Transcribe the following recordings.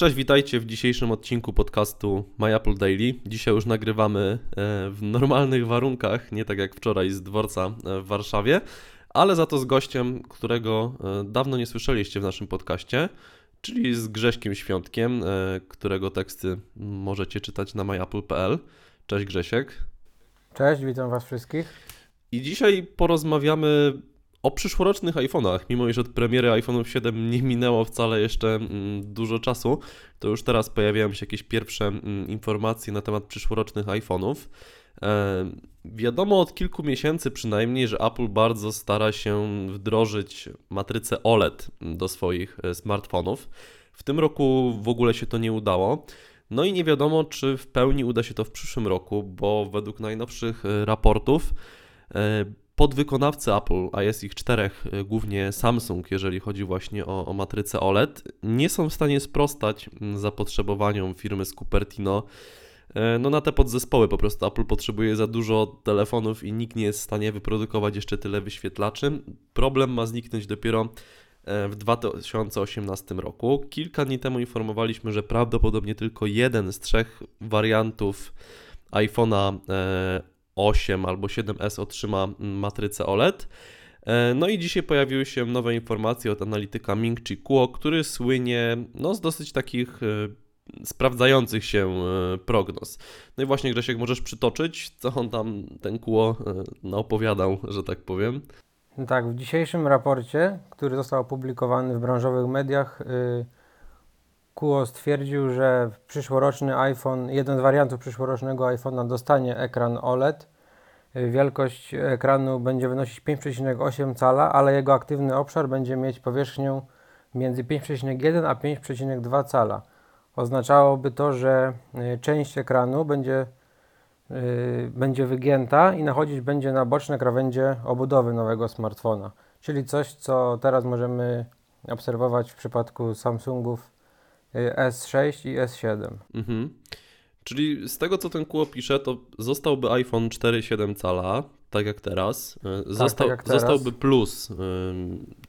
Cześć, witajcie w dzisiejszym odcinku podcastu My Apple Daily. Dzisiaj już nagrywamy e, w normalnych warunkach, nie tak jak wczoraj z dworca e, w Warszawie, ale za to z gościem, którego e, dawno nie słyszeliście w naszym podcaście, czyli z Grześkiem Świątkiem, którego teksty możecie czytać na myapple.pl. Cześć Grzesiek. Cześć, witam Was wszystkich. I dzisiaj porozmawiamy o przyszłorocznych iPhone'ach, mimo iż od premiery iPhone'ów 7 nie minęło wcale jeszcze mm, dużo czasu, to już teraz pojawiają się jakieś pierwsze mm, informacje na temat przyszłorocznych iPhone'ów. E, wiadomo od kilku miesięcy przynajmniej, że Apple bardzo stara się wdrożyć matrycę OLED do swoich e, smartfonów. W tym roku w ogóle się to nie udało. No i nie wiadomo, czy w pełni uda się to w przyszłym roku, bo według najnowszych e, raportów podwykonawcy Apple, a jest ich czterech, y, głównie Samsung, jeżeli chodzi właśnie o, o matrycę OLED, nie są w stanie sprostać mm, zapotrzebowaniom firmy z Cupertino e, no na te podzespoły. Po prostu Apple potrzebuje za dużo telefonów i nikt nie jest w stanie wyprodukować jeszcze tyle wyświetlaczy. Problem ma zniknąć dopiero e, w 2018 roku. Kilka dni temu informowaliśmy, że prawdopodobnie tylko jeden z trzech wariantów iPhone'a e, 8 albo 7S otrzyma matrycę OLED. E, no i dzisiaj pojawiły się nowe informacje od analityka Ming Chi Kuo, który słynie no, z dosyć takich e, sprawdzających się e, prognoz. No i właśnie Grzesiek, możesz przytoczyć, co on tam, ten Kuo, naopowiadał, że tak powiem. Tak, w dzisiejszym raporcie, który został opublikowany w branżowych mediach, Kuo stwierdził, że przyszłoroczny iPhone, jeden z wariantów przyszłorocznego iPhone'a dostanie ekran OLED. Wielkość ekranu będzie wynosić 5,8 cala, ale jego aktywny obszar będzie mieć powierzchnię między 5,1 a 5,2 cala. Oznaczałoby to, że y, część ekranu będzie, yy, będzie wygięta i nachodzić będzie na boczne krawędzie obudowy nowego smartfona. Czyli coś, co teraz możemy obserwować w przypadku Samsungów Y, S6 i S7. Mhm. Czyli z tego, co ten kół pisze, to zostałby iPhone 4,7 cala, tak jak teraz. Y, tak, Został, tak jak teraz. Zostałby Plus,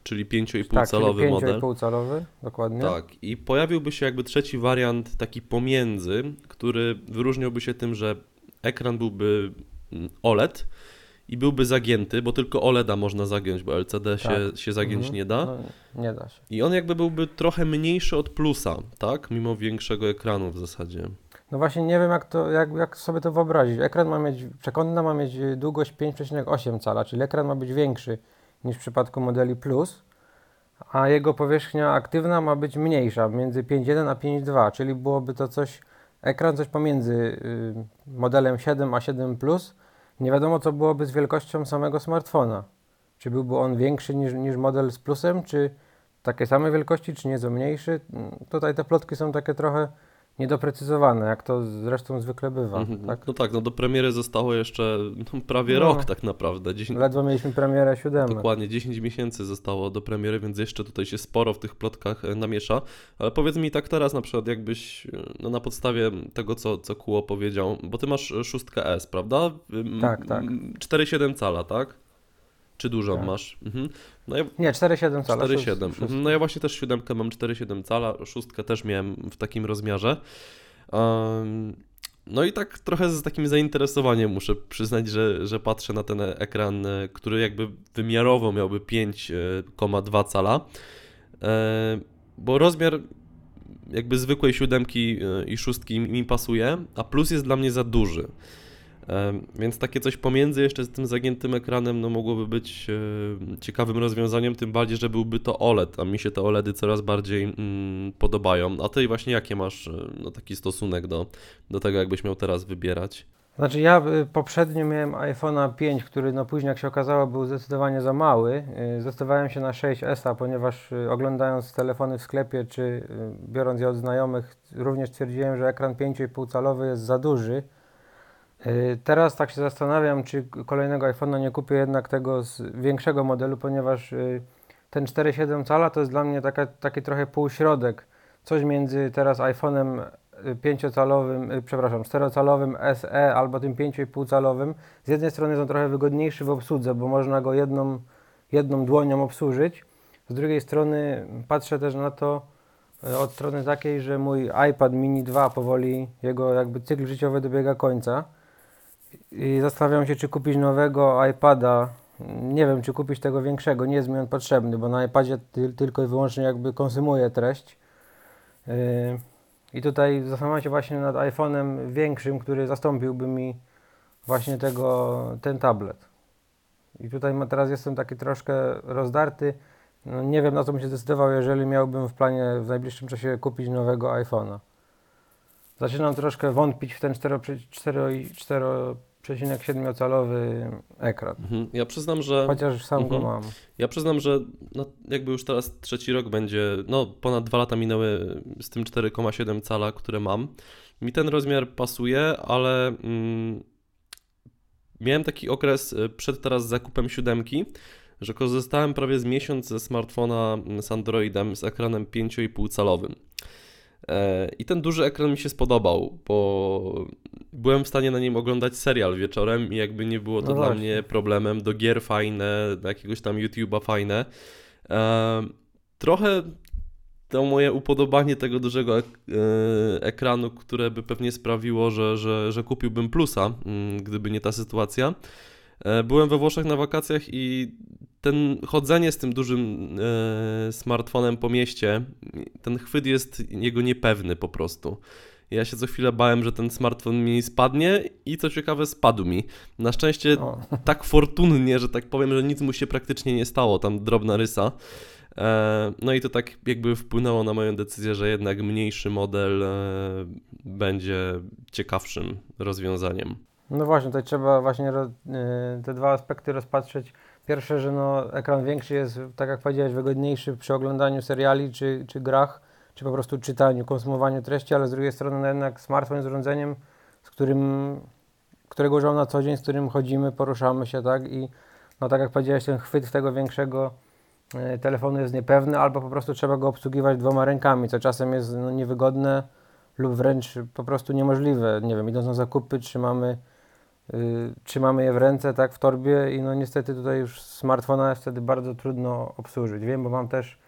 czyli 5,5 tak, calowy czyli 5,5 model. calowy, dokładnie. Tak, i pojawiłby się jakby trzeci wariant, taki pomiędzy, który wyróżniałby się tym, że ekran byłby mm, OLED, i byłby zagięty, bo tylko OLEDa można zagiąć, bo LCD tak. się, się zagiąć mhm. nie da. No, nie da się. I on jakby byłby trochę mniejszy od plusa, tak? Mimo większego ekranu w zasadzie. No właśnie nie wiem jak, to, jak, jak sobie to wyobrazić. Ekran ma mieć, przekątna ma mieć długość 5,8 cala, czyli ekran ma być większy niż w przypadku modeli Plus, a jego powierzchnia aktywna ma być mniejsza, między 5,1 a 5,2, czyli byłoby to coś, ekran coś pomiędzy y, modelem 7 a 7 Plus, nie wiadomo, co byłoby z wielkością samego smartfona. Czy byłby on większy niż, niż model z plusem, czy takie same wielkości, czy nieco mniejszy. Tutaj te plotki są takie trochę niedoprecyzowane, jak to zresztą zwykle bywa. Mhm. Tak? No tak, no do premiery zostało jeszcze no, prawie no, rok tak naprawdę. 10... Ledwo mieliśmy premierę 7. Dokładnie, 10 miesięcy zostało do premiery, więc jeszcze tutaj się sporo w tych plotkach e, namiesza. Ale powiedz mi tak teraz na przykład, jakbyś e, no, na podstawie tego, co, co Kuo powiedział, bo ty masz szóstkę S, prawda? Tak, tak. 4,7 cala, tak? Czy dużą tak. masz? Mhm. No ja... Nie, 4,7 cala. 4,7. Mhm. No ja właśnie też siódemkę mam 4,7 cala, szóstkę też miałem w takim rozmiarze. Um, no i tak trochę z takim zainteresowaniem muszę przyznać, że, że patrzę na ten ekran, e, który jakby wymiarowo miałby 5,2 e, cala, e, bo rozmiar jakby zwykłej siódemki i szóstki mi pasuje, a plus jest dla mnie za duży. Więc takie coś pomiędzy jeszcze z tym zagiętym ekranem no mogłoby być e, ciekawym rozwiązaniem, tym bardziej, że byłby to OLED, a mi się te OLEDy coraz bardziej mm, podobają. A ty właśnie jakie masz e, no, taki stosunek do, do tego, jakbyś miał teraz wybierać? Znaczy ja y, poprzednio miałem iPhone'a 5, który no później jak się okazało był zdecydowanie za mały. Y, zdecydowałem się na 6S, ponieważ y, oglądając telefony w sklepie czy biorąc je od znajomych również stwierdziłem, że ekran 5,5 calowy jest za duży teraz tak się zastanawiam, czy kolejnego iPhone'a nie kupię jednak tego z większego modelu, ponieważ y, ten 4,7 cala to jest dla mnie taka, taki trochę półśrodek. Coś między teraz iPhone'em 5-calowym, y, przepraszam, 4-calowym SE albo tym 5,5-calowym. Z jednej strony jest on trochę wygodniejszy w obsłudze, bo można go jedną, jedną dłonią obsłużyć. Z drugiej strony patrzę też na to, od strony takiej, że mój iPad mini 2 powoli, jego jakby cykl życiowy dobiega końca i zastanawiam się, czy kupić nowego iPada. Nie wiem, czy kupić tego większego, nie jest mi on potrzebny, bo na iPadzie ty, tylko i wyłącznie jakby konsumuję treść. Yy, I tutaj zastanawiam się właśnie nad iPhone'em większym, który zastąpiłby mi właśnie tego, ten tablet. I tutaj teraz jestem taki troszkę rozdarty. No, nie wiem na co bym się zdecydował, jeżeli miałbym w planie w najbliższym czasie kupić nowego iPhone'a. Zaczynam troszkę wątpić w ten 4,7 calowy ekran. Mhm. Ja przyznam, że. Chociaż sam Mhm. go mam. Ja przyznam, że no, jakby już teraz trzeci rok będzie, no ponad dwa lata minęły z tym 4,7 cala, które mam. Mi ten rozmiar pasuje, ale mm, miałem taki okres y, przed teraz zakupem siódemki, że korzystałem prawie z miesiąc ze smartfona mm, z Androidem z ekranem 5,5 calowym. E, I ten duży ekran mi się spodobał, bo byłem w stanie na nim oglądać serial wieczorem i jakby nie było to No dla właśnie. mnie problemem. Do gier fajne, do jakiegoś tam YouTube'a fajne. E, trochę to moje upodobanie tego dużego ek- e, ekranu, które by pewnie sprawiło, że, że, że kupiłbym plusa, mm, gdyby nie ta sytuacja. Byłem we Włoszech na wakacjach i ten chodzenie z tym dużym e, smartfonem po mieście, ten chwyt jest jego niepewny po prostu. Ja się co chwilę bałem, że ten smartfon mi spadnie i co ciekawe spadł mi. Na szczęście O, tak fortunnie, że tak powiem, że nic mu się praktycznie nie stało, tam drobna rysa. E, No i to tak jakby wpłynęło na moją decyzję, że jednak mniejszy model e, będzie ciekawszym rozwiązaniem. no właśnie, tutaj trzeba właśnie y, te dwa aspekty rozpatrzeć. Pierwsze, że no, ekran większy jest, tak jak powiedziałeś, wygodniejszy przy oglądaniu seriali czy, czy grach, czy po prostu czytaniu, konsumowaniu treści, ale z drugiej strony no, jednak smartfon jest urządzeniem, z którym, którego używam na co dzień, z którym chodzimy, poruszamy się, tak? I no tak jak powiedziałeś, ten chwyt tego większego e, telefonu jest niepewny, albo po prostu trzeba go obsługiwać dwoma rękami, co czasem jest no, niewygodne lub wręcz po prostu niemożliwe. Nie wiem, idąc na zakupy, trzymamy, y, trzymamy je w ręce, tak, w torbie i no niestety tutaj już smartfona jest wtedy bardzo trudno obsłużyć. Wiem, bo mam też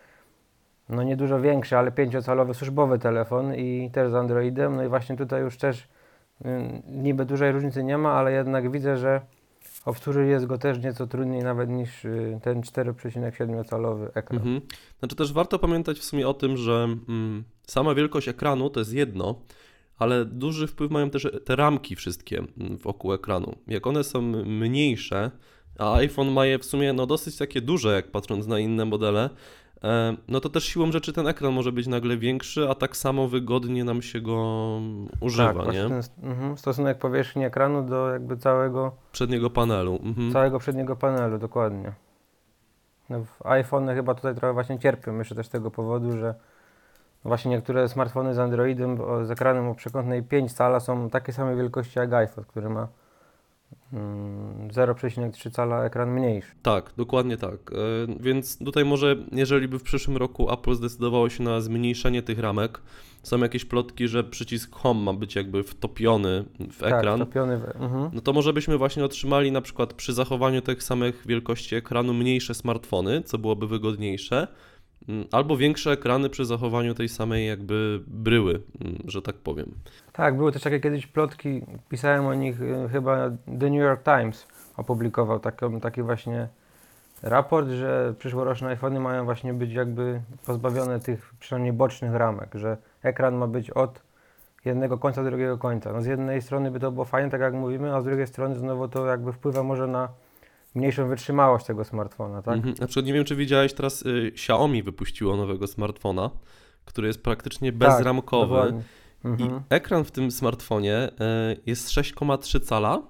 no nie dużo większy, ale pięciocalowy służbowy telefon i też z Androidem, no i właśnie tutaj już też y, niby dużej różnicy nie ma, ale jednak widzę, że obsłużyć jest go też nieco trudniej nawet niż y, ten 4,7 calowy ekran. Mhm. Znaczy też warto pamiętać w sumie o tym, że mm, sama wielkość ekranu to jest jedno, ale duży wpływ mają też te ramki wszystkie mm, wokół ekranu. Jak one są mniejsze, a iPhone ma je w sumie no, dosyć takie duże, jak patrząc na inne modele, e, no to też siłą rzeczy ten ekran może być nagle większy, a tak samo wygodnie nam się go używa, tak, nie? ten mhm, stosunek powierzchni ekranu do jakby całego Przedniego panelu. Mhm. całego przedniego panelu, dokładnie. No, w iPhone chyba tutaj trochę właśnie cierpią, myślę też z tego powodu, że właśnie niektóre smartfony z Androidem o- z ekranem o przekątnej 5 cala są takiej samej wielkości jak iPhone, który ma mm, 0,3 cala ekran mniejszy. Tak, dokładnie tak. E, Więc tutaj może, jeżeli by w przyszłym roku Apple zdecydowało się na zmniejszenie tych ramek, są jakieś plotki, że przycisk Home ma być jakby wtopiony w ekran, Tak, topiony w, mhm. no to może byśmy właśnie otrzymali na przykład przy zachowaniu tych samych wielkości ekranu mniejsze smartfony, co byłoby wygodniejsze, albo większe ekrany przy zachowaniu tej samej jakby bryły, mm, że tak powiem. Tak, były też takie kiedyś plotki, pisałem o nich, y, chyba The New York Times opublikował taką, taki właśnie raport, że przyszłoroczne iPhony mają właśnie być jakby pozbawione tych przynajmniej bocznych ramek, że ekran ma być od jednego końca do drugiego końca. No z jednej strony by to było fajne, tak jak mówimy, a z drugiej strony znowu to jakby wpływa może na mniejszą wytrzymałość tego smartfona, tak? Mhm. Na przykład nie wiem, czy widziałeś teraz y, Xiaomi wypuściło nowego smartfona, który jest praktycznie bezramkowy. Tak, dokładnie. I Mhm. ekran w tym smartfonie e, jest 6,3 cala,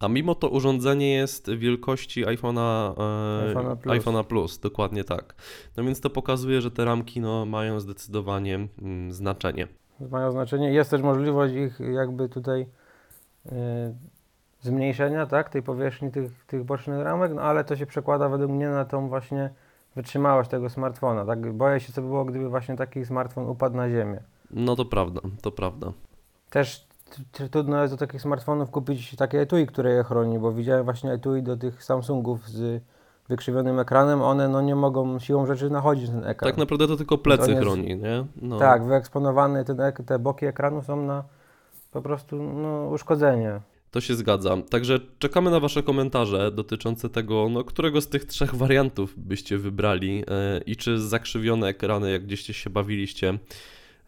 a mimo to urządzenie jest wielkości iPhone'a e, iPhone'a Plus. iPhone'a Plus, dokładnie tak. No więc to pokazuje, że te ramki no, mają zdecydowanie mm, znaczenie. mają znaczenie. Jest też możliwość ich jakby tutaj y, zmniejszenia, tak, tej powierzchni tych, tych bocznych ramek, no ale to się przekłada według mnie na tą właśnie wytrzymałość tego smartfona, tak. Boję się, co by było, gdyby właśnie taki smartfon upadł na ziemię. No to prawda, to prawda. Też trudno jest do takich smartfonów kupić takie etui, które je chroni, bo widziałem właśnie etui do tych Samsungów z wykrzywionym ekranem, one no, nie mogą siłą rzeczy nachodzić na ten ekran. Tak naprawdę to tylko plecy To jest- chroni, nie? No. Tak, wyeksponowane te boki ekranu są na po prostu no, uszkodzenie. To się zgadza. Także czekamy na Wasze komentarze dotyczące tego, no, którego z tych trzech wariantów byście wybrali e, i czy zakrzywione ekrany, jak gdzieście się bawiliście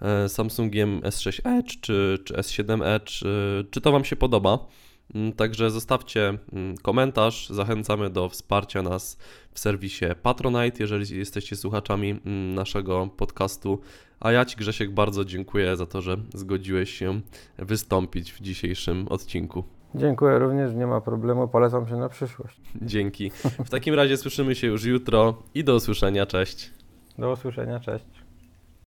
e, Samsungiem S6 Edge czy, czy S7 Edge, e, czy to Wam się podoba. Mm, Także zostawcie mm, komentarz. Zachęcamy do wsparcia nas w serwisie Patronite, jeżeli jesteście słuchaczami mm, naszego podcastu. A ja Ci, Grzesiek, bardzo dziękuję za to, że zgodziłeś się wystąpić w dzisiejszym odcinku. Dziękuję również, nie ma problemu, polecam się na przyszłość. Dzięki. W takim razie słyszymy się już jutro i do usłyszenia. Cześć. Do usłyszenia, cześć.